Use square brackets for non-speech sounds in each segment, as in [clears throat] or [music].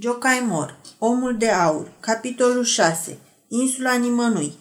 Jocaimor, Omul de Aur, capitolul 6, Insula Nimănui.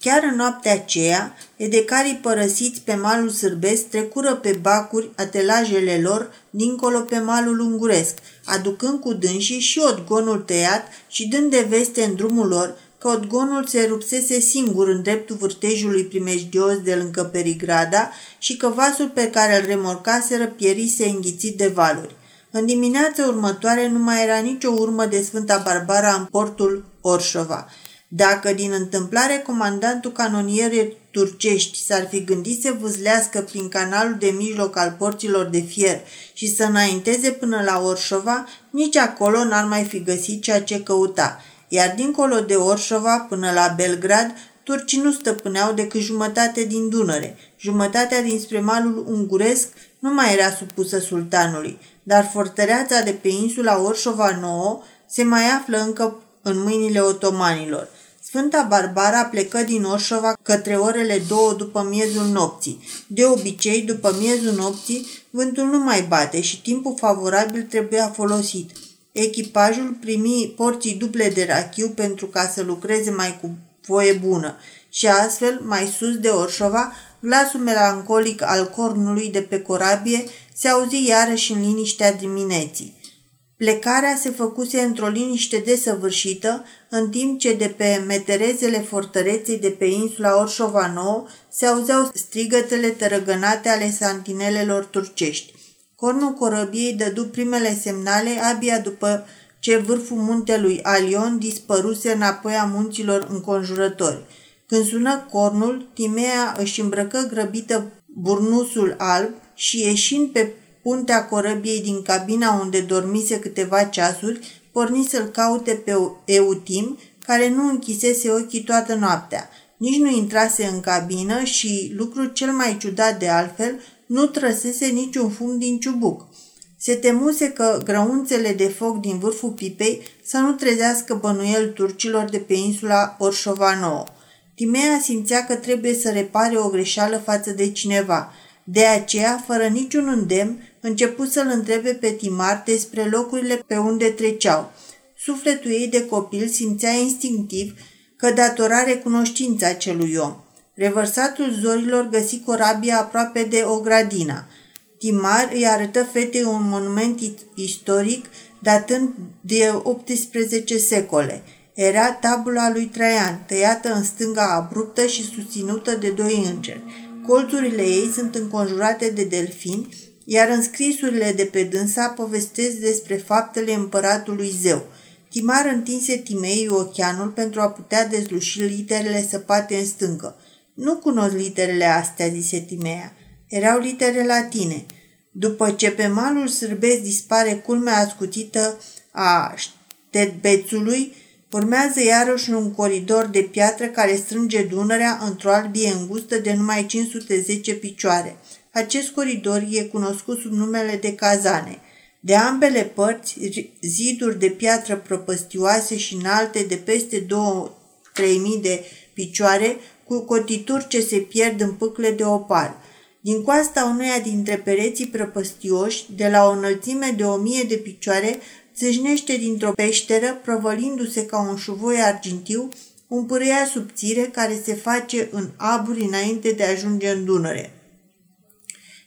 Chiar în noaptea aceea, edecarii părăsiți pe malul sârbesc trecură pe bacuri atelajele lor dincolo pe malul unguresc, aducând cu dânsii și odgonul tăiat și dând de veste în drumul lor că odgonul se rupsese singur în dreptul vârtejului primejdios de lângă Perigrada și că vasul pe care îl remorcaseră pierise înghițit de valuri. În dimineața următoare nu mai era nicio urmă de Sfânta Barbara în portul Orșova. Dacă din întâmplare comandantul canonierii turcești s-ar fi gândit să vâzlească prin canalul de mijloc al porților de fier și să înainteze până la Orșova, nici acolo n-ar mai fi găsit ceea ce căuta. Iar dincolo de Orșova până la Belgrad, turcii nu stăpâneau decât jumătate din Dunăre. Jumătatea dinspre malul unguresc nu mai era supusă sultanului dar fortăreața de pe insula Orșova Nouă se mai află încă în mâinile otomanilor. Sfânta Barbara plecă din Orșova către orele două după miezul nopții. De obicei, după miezul nopții, vântul nu mai bate și timpul favorabil trebuia folosit. Echipajul primi porții duble de rachiu pentru ca să lucreze mai cu voie bună și astfel, mai sus de Orșova, glasul melancolic al cornului de pe corabie se auzi iarăși în liniștea dimineții. Plecarea se făcuse într-o liniște desăvârșită, în timp ce de pe meterezele fortăreței de pe insula Orșova Nouă se auzeau strigătele tărăgănate ale santinelelor turcești. Cornul corăbiei dădu primele semnale abia după ce vârful muntelui Alion dispăruse înapoi a munților înconjurători. Când sună cornul, Timea își îmbrăcă grăbită burnusul alb și ieșind pe puntea corăbiei din cabina unde dormise câteva ceasuri, porni să-l caute pe Eutim, care nu închisese ochii toată noaptea. Nici nu intrase în cabină și, lucru cel mai ciudat de altfel, nu trăsese niciun fum din ciubuc. Se temuse că grăunțele de foc din vârful pipei să nu trezească bănuiel turcilor de pe insula Orșova Nouă. Timea simțea că trebuie să repare o greșeală față de cineva – de aceea, fără niciun îndemn, început să-l întrebe pe Timar despre locurile pe unde treceau. Sufletul ei de copil simțea instinctiv că datora recunoștința acelui om. Revărsatul zorilor găsi corabia aproape de o gradina. Timar îi arătă fetei un monument istoric datând de 18 secole. Era tabula lui Traian, tăiată în stânga abruptă și susținută de doi îngeri. Colțurile ei sunt înconjurate de delfini, iar în scrisurile de pe dânsa povestesc despre faptele împăratului zeu. Timar întinse Timei ochianul pentru a putea dezluși literele săpate în stâncă. Nu cunosc literele astea, zise Timea. Erau litere latine. După ce pe malul sârbesc dispare culmea ascutită a ștedbețului, Urmează iarăși un coridor de piatră care strânge Dunărea într-o albie îngustă de numai 510 picioare. Acest coridor e cunoscut sub numele de cazane. De ambele părți, ziduri de piatră prăpăstioase și înalte de peste 2-3 de picioare, cu cotituri ce se pierd în pâcle de opal. Din coasta uneia dintre pereții prăpăstioși, de la o înălțime de o mie de picioare, țâșnește dintr-o peșteră, prăvălindu-se ca un șuvoi argintiu, un pârâia subțire care se face în aburi înainte de a ajunge în Dunăre.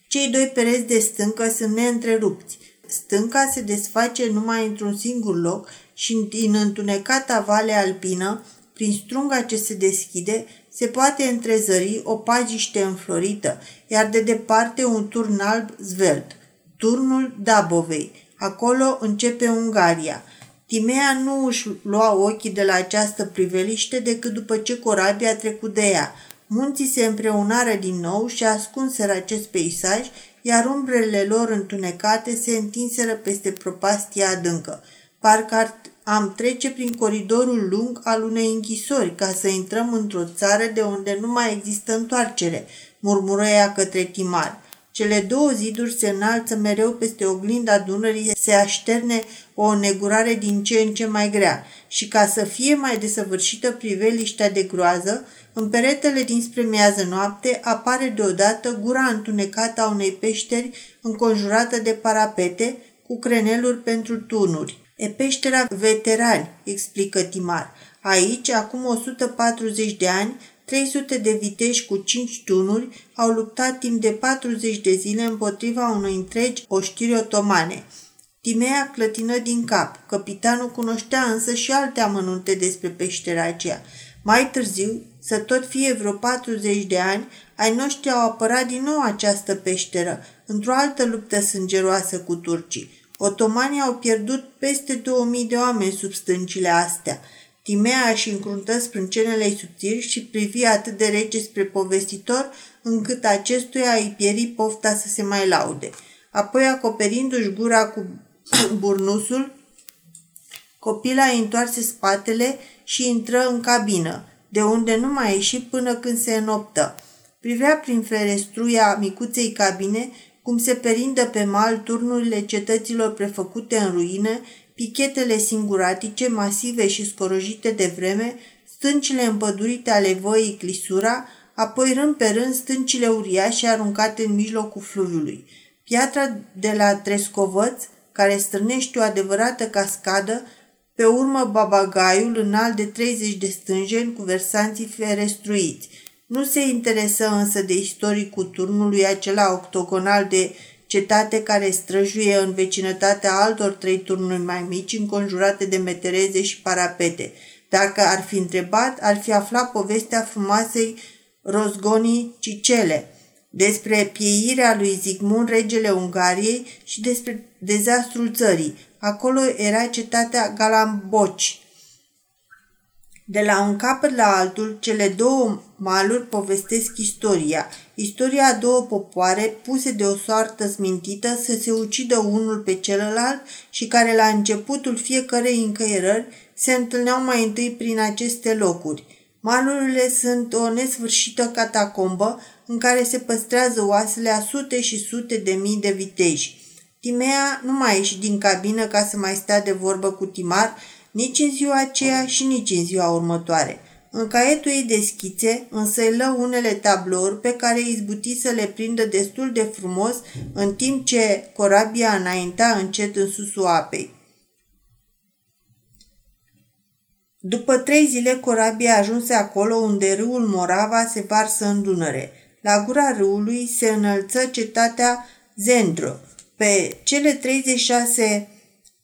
Cei doi pereți de stâncă sunt neîntrerupți. Stânca se desface numai într-un singur loc și din întunecata vale alpină, prin strunga ce se deschide, se poate întrezări o pagiște înflorită, iar de departe un turn alb zvelt, turnul Dabovei, Acolo începe Ungaria. Timea nu își lua ochii de la această priveliște decât după ce corabia a trecut de ea. Munții se împreunară din nou și ascunseră acest peisaj, iar umbrele lor întunecate se întinseră peste propastia adâncă. Parcă am trece prin coridorul lung al unei închisori ca să intrăm într-o țară de unde nu mai există întoarcere, murmură ea către Timar. Cele două ziduri se înalță mereu peste oglinda Dunării, se așterne o negurare din ce în ce mai grea și ca să fie mai desăvârșită priveliștea de groază, în peretele dinspre miază noapte apare deodată gura întunecată a unei peșteri înconjurată de parapete cu creneluri pentru tunuri. E peștera veterani, explică Timar. Aici, acum 140 de ani, 300 de viteși cu 5 tunuri au luptat timp de 40 de zile împotriva unui întregi oștiri otomane. Timea clătină din cap. Capitanul cunoștea însă și alte amănunte despre peștera aceea. Mai târziu, să tot fie vreo 40 de ani, ai noștri au apărat din nou această peșteră, într-o altă luptă sângeroasă cu turcii. Otomanii au pierdut peste 2000 de oameni sub stâncile astea. Timea își încruntă sprâncenele subțiri și privi atât de rece spre povestitor, încât acestuia îi pieri pofta să se mai laude. Apoi, acoperindu-și gura cu [clears throat] burnusul, copila îi întoarse spatele și intră în cabină, de unde nu mai ieși până când se înoptă. Privea prin ferestruia micuței cabine cum se perindă pe mal turnurile cetăților prefăcute în ruine, pichetele singuratice, masive și scorojite de vreme, stâncile împădurite ale voii Clisura, apoi rând pe rând stâncile uriașe aruncate în mijlocul fluviului. Piatra de la Trescovăț, care strânește o adevărată cascadă, pe urmă babagaiul înalt de 30 de stânjeni cu versanții ferestruiți. Nu se interesă însă de istoricul turnului acela octogonal de cetate care străjuie în vecinătatea altor trei turnuri mai mici, înconjurate de metereze și parapete. Dacă ar fi întrebat, ar fi aflat povestea frumoasei Rozgonii Cicele, despre pieirea lui Zigmund, regele Ungariei, și despre dezastrul țării. Acolo era cetatea Galamboci. De la un capăt la altul, cele două maluri povestesc istoria. Istoria a două popoare puse de o soartă smintită să se ucidă unul pe celălalt și care la începutul fiecărei încăierări se întâlneau mai întâi prin aceste locuri. Malurile sunt o nesfârșită catacombă în care se păstrează oasele a sute și sute de mii de viteji. Timea nu mai ieși din cabină ca să mai stea de vorbă cu Timar, nici în ziua aceea și nici în ziua următoare. În caietul ei de schițe însăilă unele tablouri pe care izbuti să le prindă destul de frumos în timp ce corabia înainta încet în susul apei. După trei zile, corabia ajunse acolo unde râul Morava se varsă în Dunăre. La gura râului se înălță cetatea Zendro. Pe cele 36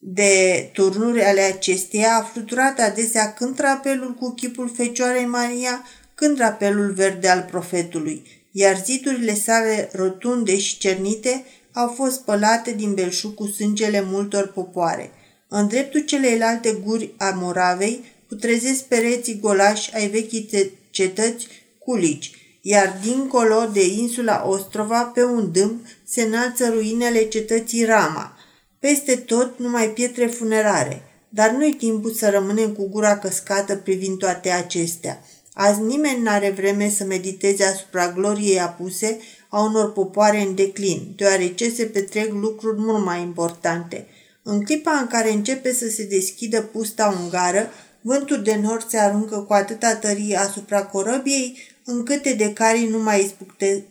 de turnuri ale acesteia a fluturat adesea când drapelul cu chipul Fecioarei Maria, când drapelul verde al profetului, iar zidurile sale rotunde și cernite au fost spălate din belșug cu sângele multor popoare. În dreptul celeilalte guri a Moravei putrezesc pereții golași ai vechii cetăți culici, iar dincolo de insula Ostrova, pe un dâm, se înalță ruinele cetății Rama – peste tot numai pietre funerare, dar nu-i timpul să rămânem cu gura căscată privind toate acestea. Azi nimeni n-are vreme să mediteze asupra gloriei apuse a unor popoare în declin, deoarece se petrec lucruri mult mai importante. În clipa în care începe să se deschidă pusta ungară, vântul de nord se aruncă cu atâta tărie asupra corăbiei, încât de care nu mai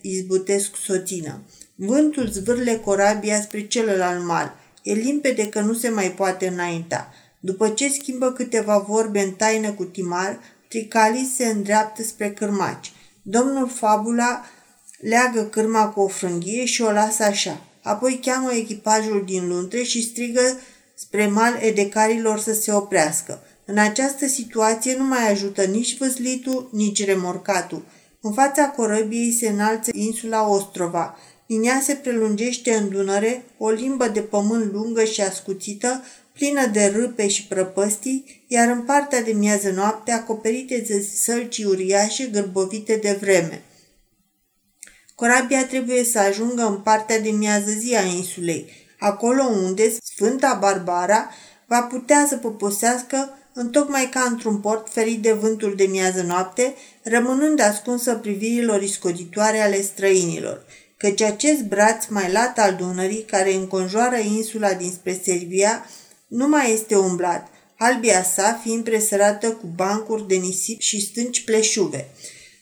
izbutesc soțină. Vântul zvârle corabia spre celălalt mal – E limpede că nu se mai poate înainta. După ce schimbă câteva vorbe în taină cu Timar, Tricali se îndreaptă spre cârmaci. Domnul Fabula leagă cârma cu o frânghie și o lasă așa. Apoi cheamă echipajul din luntre și strigă spre mal edecarilor să se oprească. În această situație nu mai ajută nici văzlitul, nici remorcatul. În fața corăbiei se înalță insula Ostrova, din ea se prelungește în Dunăre o limbă de pământ lungă și ascuțită, plină de râpe și prăpăstii, iar în partea de miază noapte acoperite de sălci uriașe gârbovite de vreme. Corabia trebuie să ajungă în partea de miază zi a insulei, acolo unde Sfânta Barbara va putea să poposească întocmai ca într-un port ferit de vântul de miază noapte, rămânând ascunsă privirilor iscoditoare ale străinilor – căci acest braț mai lat al Dunării, care înconjoară insula dinspre Serbia, nu mai este umblat, albia sa fiind presărată cu bancuri de nisip și stânci pleșuve.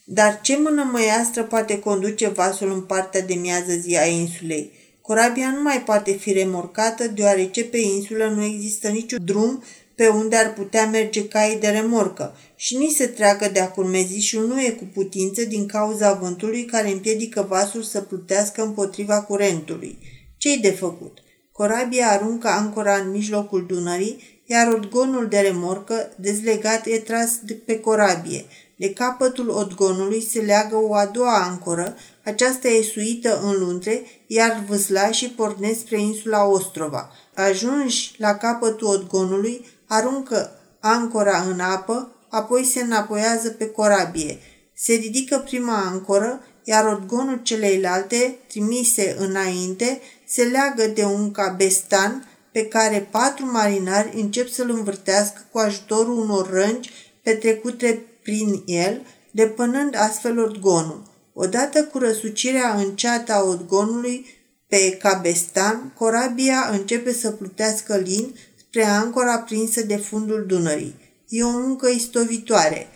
Dar ce mână măiastră poate conduce vasul în partea de miază zi a insulei? Corabia nu mai poate fi remorcată deoarece pe insulă nu există niciun drum pe unde ar putea merge caii de remorcă și nici se treacă de acum mezișul nu e cu putință din cauza vântului care împiedică vasul să plutească împotriva curentului. Ce-i de făcut? Corabia aruncă ancora în mijlocul Dunării, iar odgonul de remorcă, dezlegat, e tras de pe corabie. De capătul odgonului se leagă o a doua ancoră, aceasta e suită în luntre, iar vâslașii pornesc spre insula Ostrova. Ajunși la capătul odgonului, aruncă ancora în apă, apoi se înapoiază pe corabie. Se ridică prima ancoră, iar odgonul celeilalte, trimise înainte, se leagă de un cabestan pe care patru marinari încep să-l învârtească cu ajutorul unor rângi petrecute prin el, depănând astfel odgonul. Odată cu răsucirea înceată a odgonului pe cabestan, corabia începe să plutească lin spre ancora prinsă de fundul Dunării. E o muncă istovitoare.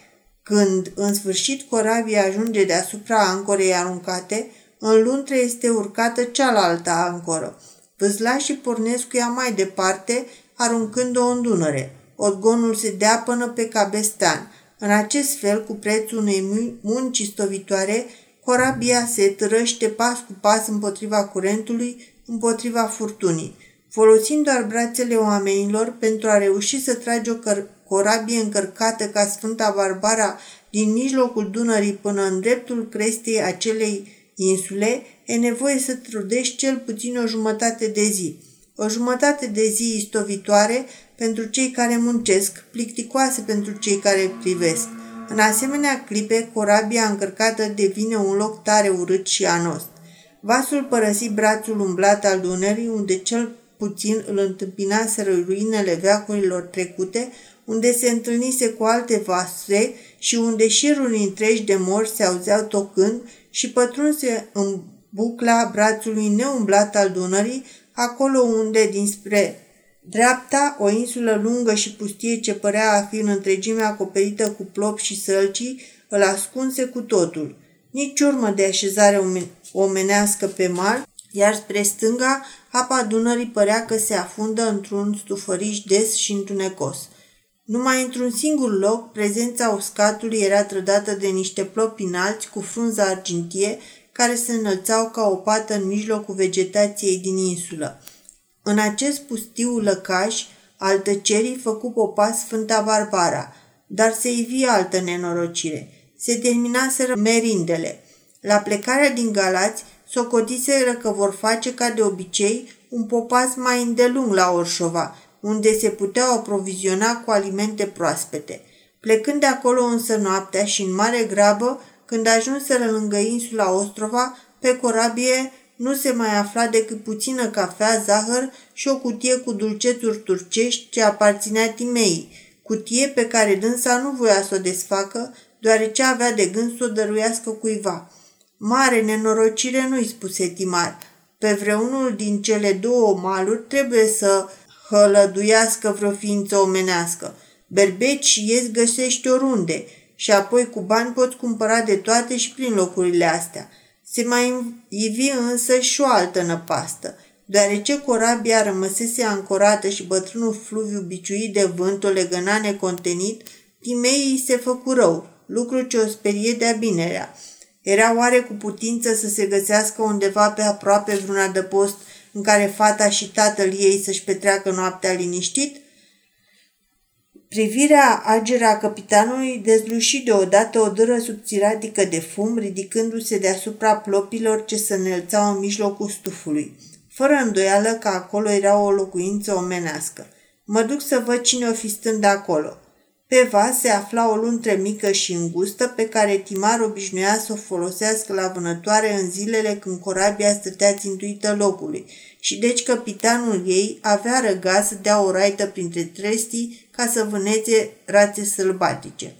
Când, în sfârșit, corabia ajunge deasupra ancorei aruncate, în luntre este urcată cealaltă ancoră. Vâslașii pornesc cu ea mai departe, aruncând-o în Dunăre. Odgonul se dea până pe cabestan. În acest fel, cu prețul unei munci stovitoare, corabia se târăște pas cu pas împotriva curentului, împotriva furtunii folosind doar brațele oamenilor pentru a reuși să trage o corabie încărcată ca Sfânta Barbara din mijlocul Dunării până în dreptul crestei acelei insule, e nevoie să trudești cel puțin o jumătate de zi. O jumătate de zi istovitoare pentru cei care muncesc, plicticoase pentru cei care privesc. În asemenea clipe, corabia încărcată devine un loc tare urât și anost. Vasul părăsi brațul umblat al Dunării, unde cel puțin îl întâmpinaseră ruinele veacurilor trecute, unde se întâlnise cu alte vase și unde șiruri întregi de morți se auzeau tocând și pătrunse în bucla brațului neumblat al Dunării, acolo unde, dinspre dreapta, o insulă lungă și pustie ce părea a fi în întregime acoperită cu plop și sălcii, îl ascunse cu totul. Nici urmă de așezare omenească pe mal, iar spre stânga, apa Dunării părea că se afundă într-un stufăriș des și întunecos. Numai într-un singur loc, prezența uscatului era trădată de niște plopi înalți cu frunza argintie, care se înălțau ca o pată în mijlocul vegetației din insulă. În acest pustiu lăcaș al tăcerii făcu popa Sfânta Barbara, dar se ivi altă nenorocire. Se terminaseră merindele. La plecarea din Galați, socotiseră că vor face ca de obicei un popas mai îndelung la Orșova, unde se puteau aproviziona cu alimente proaspete. Plecând de acolo însă noaptea și în mare grabă, când ajunseră lângă insula Ostrova, pe corabie nu se mai afla decât puțină cafea, zahăr și o cutie cu dulcețuri turcești ce aparținea Timei, cutie pe care dânsa nu voia să o desfacă, deoarece avea de gând să o dăruiască cuiva. Mare nenorocire nu-i spuse Timar. Pe vreunul din cele două maluri trebuie să hălăduiască vreo ființă omenească. Berbeci și ies găsești oriunde și apoi cu bani poți cumpăra de toate și prin locurile astea. Se mai ivi însă și o altă năpastă. Deoarece corabia rămăsese ancorată și bătrânul fluviu biciuit de vânt o legăna necontenit, Timeii se făcu rău, lucru ce o sperie de-a binerea. Era oare cu putință să se găsească undeva pe aproape vreun adăpost în care fata și tatăl ei să-și petreacă noaptea liniștit? Privirea ageră a capitanului dezluși deodată o dâră subțiratică de fum, ridicându-se deasupra plopilor ce se înălțau în mijlocul stufului. Fără îndoială că acolo era o locuință omenească. Mă duc să văd cine o fi stând acolo. Pe vas se afla o luntre mică și îngustă pe care Timar obișnuia să o folosească la vânătoare în zilele când corabia stătea țintuită locului și deci capitanul ei avea răga să dea o raită printre trestii ca să vâneze rațe sălbatice.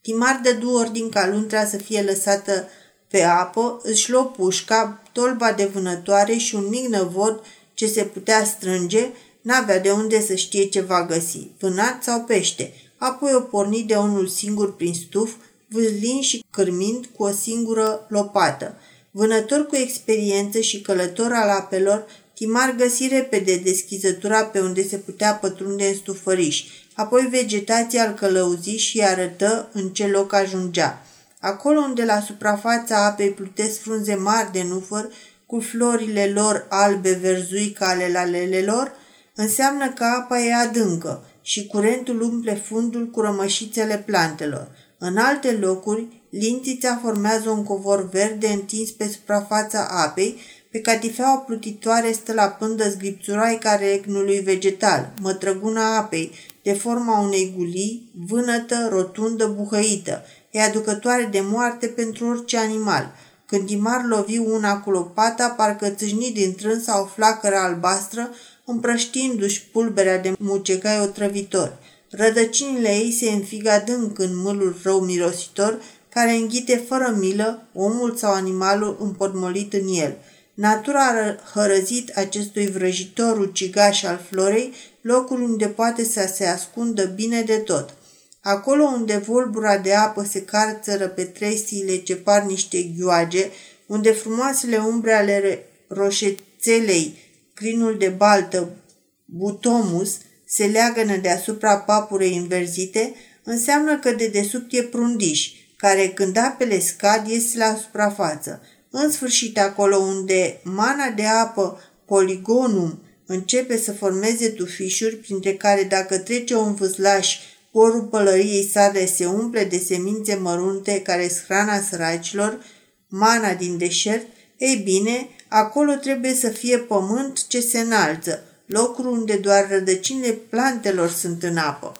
Timar dădu ordin ca luntrea să fie lăsată pe apă, își luă pușca, tolba de vânătoare și un mic năvod ce se putea strânge, N-avea de unde să știe ce va găsi, vânat sau pește. Apoi o porni de unul singur prin stuf, vâzlind și cârmind cu o singură lopată. Vânător cu experiență și călător al apelor, Timar găsi repede deschizătura pe unde se putea pătrunde în stufăriș, apoi vegetația îl călăuzi și arătă în ce loc ajungea. Acolo unde la suprafața apei plutesc frunze mari de nufăr, cu florile lor albe verzui ca ale lalelelor, înseamnă că apa e adâncă și curentul umple fundul cu rămășițele plantelor. În alte locuri, lintița formează un covor verde întins pe suprafața apei, pe catifeaua plutitoare stă la pândă zgripțuraica regnului vegetal, mătrăguna apei, de forma unei gulii, vânătă, rotundă, buhăită, e aducătoare de moarte pentru orice animal. Când Imar lovi una cu lopata, parcă țâșni din trânsa o flacără albastră, împrăștindu-și pulberea de mucegai otrăvitor. Rădăcinile ei se înfigă adânc în mâlul rău mirositor, care înghite fără milă omul sau animalul împotmolit în el. Natura a hărăzit acestui vrăjitor ucigaș al florei locul unde poate să se ascundă bine de tot. Acolo unde volbura de apă se carțără pe trestiile ce par niște ghioage, unde frumoasele umbre ale roșețelei, crinul de baltă, butomus, se leagănă deasupra papurei înverzite, înseamnă că de desubt e prundiș, care când apele scad iese la suprafață. În sfârșit, acolo unde mana de apă, poligonum, începe să formeze tufișuri, printre care dacă trece un vâslaș, porul pălăriei sale se umple de semințe mărunte care sunt hrana săracilor, mana din deșert, ei bine, acolo trebuie să fie pământ ce se înalță, locul unde doar rădăcinile plantelor sunt în apă.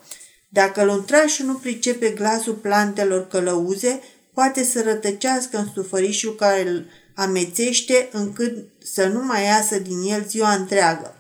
Dacă luntrașul nu pricepe glasul plantelor călăuze, poate să rătăcească în stufărișul care îl amețește încât să nu mai iasă din el ziua întreagă.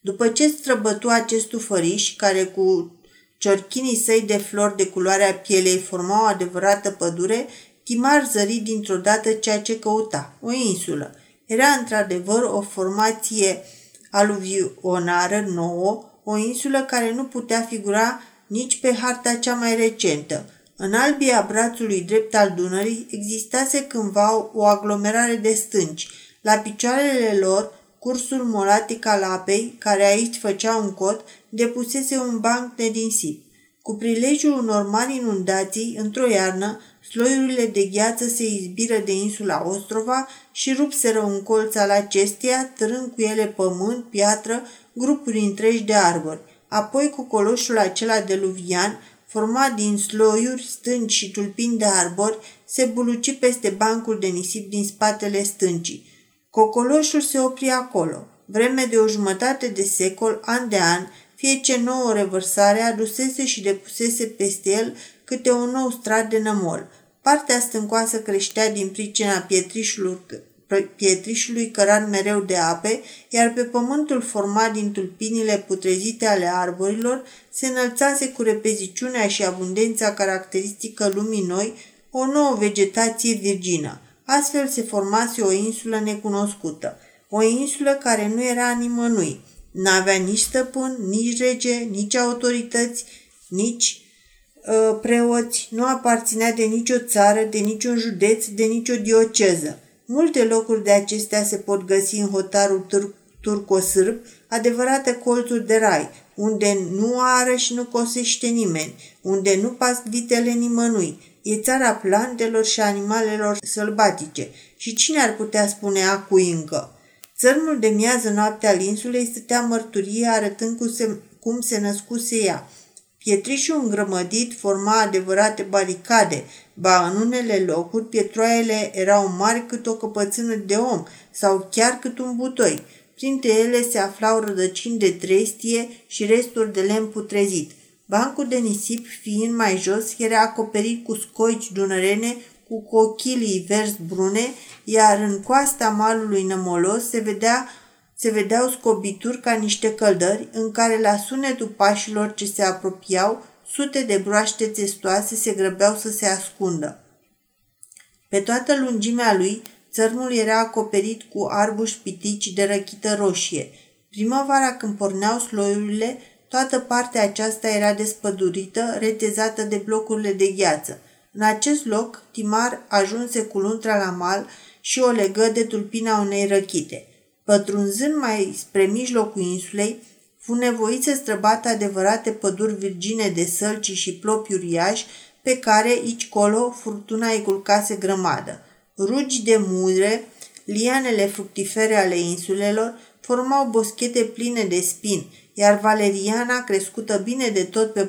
După ce străbătu acest stufăriș, care cu ciorchinii săi de flori de culoarea pielei formau o adevărată pădure, Timar zări dintr-o dată ceea ce căuta, o insulă. Era într-adevăr o formație aluvionară nouă, o insulă care nu putea figura nici pe harta cea mai recentă. În albia brațului drept al Dunării existase cândva o aglomerare de stânci. La picioarele lor, cursul molatic al apei, care aici făcea un cot, depusese un banc de dinsip. Cu prilejul unor mari inundații, într-o iarnă, sloiurile de gheață se izbiră de insula Ostrova și rupseră un colț al acesteia, târând cu ele pământ, piatră, grupuri întregi de arbori. Apoi cocoloșul acela de luvian, format din sloiuri, stânci și tulpini de arbori, se buluci peste bancul de nisip din spatele stâncii. Cocoloșul se opri acolo. Vreme de o jumătate de secol, an de an, fie ce nouă revărsare adusese și depusese peste el câte un nou strat de nămol. Partea stâncoasă creștea din pricina pietrișului, pietrișului cărat mereu de ape, iar pe pământul format din tulpinile putrezite ale arborilor se înălțase cu repeziciunea și abundența caracteristică lumii noi o nouă vegetație virgină. Astfel se formase o insulă necunoscută, o insulă care nu era nimănui, N-avea nici stăpân, nici rege, nici autorități, nici uh, preoți, nu aparținea de nicio țară, de niciun județ, de nicio dioceză. Multe locuri de acestea se pot găsi în hotarul tur- turco-sârb, adevărate colțuri de rai, unde nu are și nu cosește nimeni, unde nu pas vitele nimănui. E țara plantelor și animalelor sălbatice. Și cine ar putea spune acu încă? Țărmul de miază noapte al insulei stătea mărturie arătând cum se, cum se născuse ea. Pietrișul îngrămădit forma adevărate baricade, ba în unele locuri pietroaiele erau mari cât o căpățână de om sau chiar cât un butoi. Printre ele se aflau rădăcini de trestie și resturi de lemn putrezit. Bancul de nisip, fiind mai jos, era acoperit cu scoici dunărene cu cochilii vers brune, iar în coasta malului nămolos se, vedea, se vedeau scobituri ca niște căldări, în care la sunetul pașilor ce se apropiau, sute de broaște testoase se grăbeau să se ascundă. Pe toată lungimea lui, țărmul era acoperit cu arbuși pitici de răchită roșie. Primăvara, când porneau sloiurile, toată partea aceasta era despădurită, retezată de blocurile de gheață – în acest loc, Timar ajunse cu luntra la mal și o legă de tulpina unei răchite. Pătrunzând mai spre mijlocul insulei, fu nevoit să străbată adevărate păduri virgine de sălci și plopi uriași, pe care, aici colo, furtuna îi culcase grămadă. Rugi de mure, lianele fructifere ale insulelor, formau boschete pline de spin, iar valeriana, crescută bine de tot pe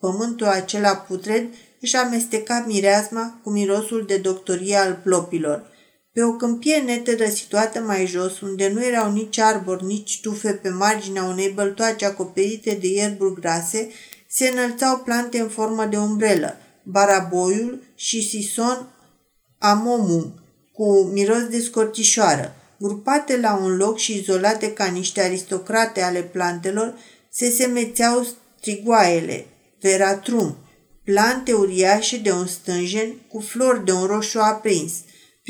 pământul acela putred, își amesteca mireasma cu mirosul de doctorie al plopilor. Pe o câmpie netedă situată mai jos, unde nu erau nici arbori, nici tufe pe marginea unei băltoace acoperite de ierburi grase, se înălțau plante în formă de umbrelă, baraboiul și sison amomum, cu miros de scorțișoară. Grupate la un loc și izolate ca niște aristocrate ale plantelor, se semețeau strigoaiele, veratrum, plante uriașe de un stânjen cu flori de un roșu aprins.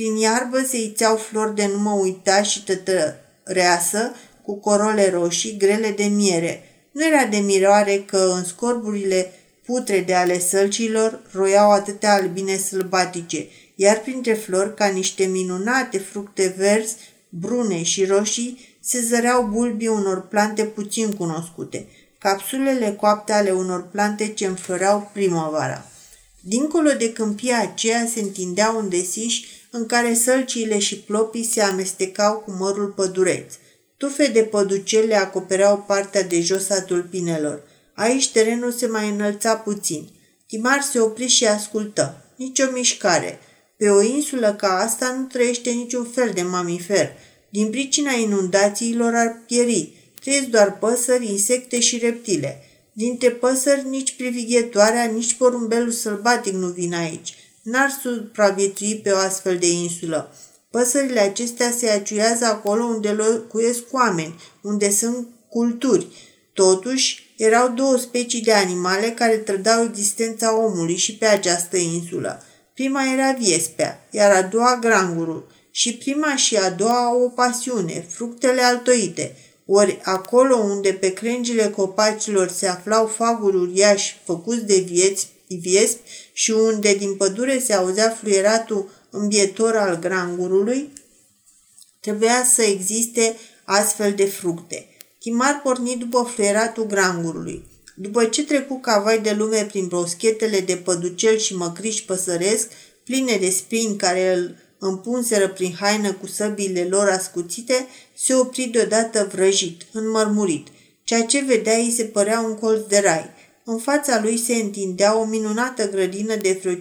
Prin iarbă se ițeau flori de numă uita și tătăreasă, cu corole roșii, grele de miere. Nu era de miroare că în scorburile putrede ale sălcilor roiau atâtea albine sălbatice, iar printre flori, ca niște minunate fructe verzi, brune și roșii, se zăreau bulbii unor plante puțin cunoscute, capsulele coapte ale unor plante ce înfloreau primăvara. Dincolo de câmpia aceea se întindea un desiș în care sălciile și plopii se amestecau cu mărul pădureț. Tufe de păducele acopereau partea de jos a tulpinelor. Aici terenul se mai înălța puțin. Timar se opri și ascultă. Nici o mișcare. Pe o insulă ca asta nu trăiește niciun fel de mamifer. Din pricina inundațiilor ar pieri. Trăiesc doar păsări, insecte și reptile. Dintre păsări nici privighetoarea, nici porumbelul sălbatic nu vin aici. N-ar supraviețui pe o astfel de insulă. Păsările acestea se aciuiază acolo unde locuiesc oameni, unde sunt culturi. Totuși, erau două specii de animale care trădau existența omului și pe această insulă. Prima era viespea, iar a doua grangurul. Și prima și a doua au o pasiune, fructele altoite. Ori acolo unde pe crengile copacilor se aflau faguri uriași făcuți de vieți, viespi și unde din pădure se auzea fluieratul îmbietor al grangurului, trebuia să existe astfel de fructe. Chimar porni după fluieratul grangurului. După ce trecu cavai de lume prin broschetele de păducel și măcriși păsăresc, pline de spini care îl împunseră prin haină cu săbile lor ascuțite, se opri deodată vrăjit, înmărmurit. Ceea ce vedea îi se părea un colț de rai. În fața lui se întindea o minunată grădină de vreo 5-6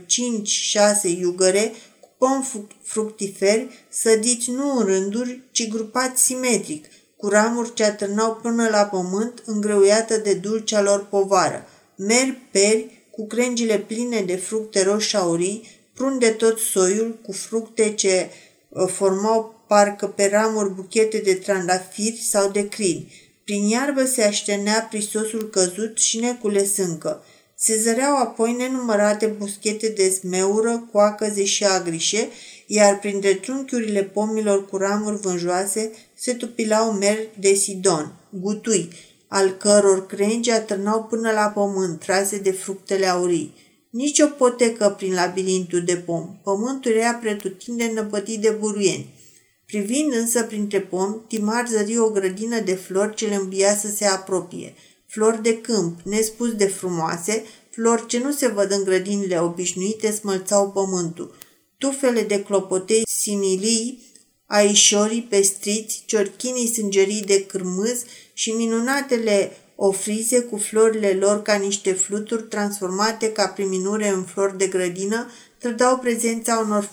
iugăre cu pom fructiferi, sădiți nu în rânduri, ci grupați simetric – cu ramuri ce atârnau până la pământ, îngreuiată de dulcea lor povară. Meri, peri, cu crengile pline de fructe roșii aurii, prun de tot soiul, cu fructe ce uh, formau parcă pe ramuri buchete de trandafiri sau de crini. Prin iarbă se aștenea prisosul căzut și necule sâncă. Se zăreau apoi nenumărate buschete de zmeură, coacăze și șagrișe, iar printre trunchiurile pomilor cu ramuri vânjoase se tupilau meri de sidon, gutui, al căror crengi atârnau până la pământ, trase de fructele aurii. Nici o potecă prin labirintul de pom. Pământul era pretutinde năpătit de buruieni. Privind însă printre pom, Timar zări o grădină de flori ce le îmbia să se apropie. Flori de câmp, nespus de frumoase, flori ce nu se văd în grădinile obișnuite, smălțau pământul. Tufele de clopotei similii aișorii pestriți, ciorchinii sângerii de cârmâz și minunatele ofrize cu florile lor ca niște fluturi transformate ca priminure în flori de grădină, trădau prezența unor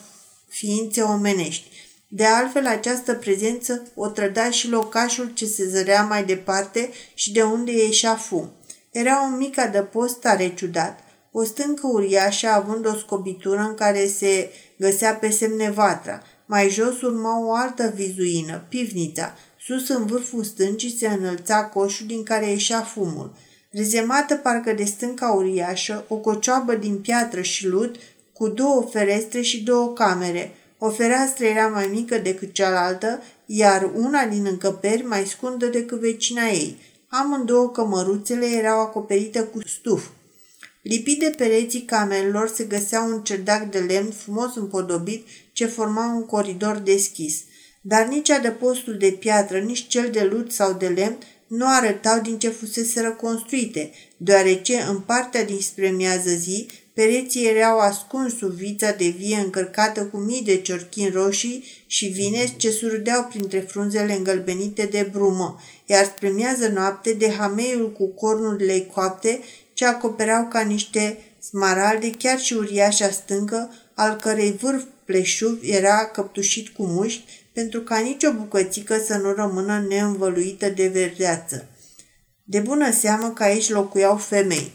ființe omenești. De altfel, această prezență o trăda și locașul ce se zărea mai departe și de unde ieșea fum. Era un mic adăpost tare ciudat, o stâncă uriașă având o scobitură în care se găsea pe semne vatra, mai jos urma o altă vizuină, pivnița. Sus în vârful stâncii se înălța coșul din care ieșea fumul. Rezemată parcă de stânca uriașă, o cocioabă din piatră și lut, cu două ferestre și două camere. O fereastră era mai mică decât cealaltă, iar una din încăperi mai scundă decât vecina ei. Amândouă cămăruțele erau acoperite cu stuf. Lipit de pereții camerelor se găsea un cerdac de lemn frumos împodobit ce forma un coridor deschis. Dar nici adăpostul de piatră, nici cel de lut sau de lemn nu arătau din ce fusese reconstruite, deoarece în partea dinspre miază zi, pereții erau ascuns sub vița de vie încărcată cu mii de ciorchini roșii și vine ce surdeau printre frunzele îngălbenite de brumă, iar spre miază noapte de hameiul cu cornurile coapte ce acopereau ca niște smaralde chiar și uriașa stâncă, al cărei vârf pleșuv era căptușit cu mușchi, pentru ca nicio bucățică să nu rămână neînvăluită de verdeață. De bună seamă că aici locuiau femei.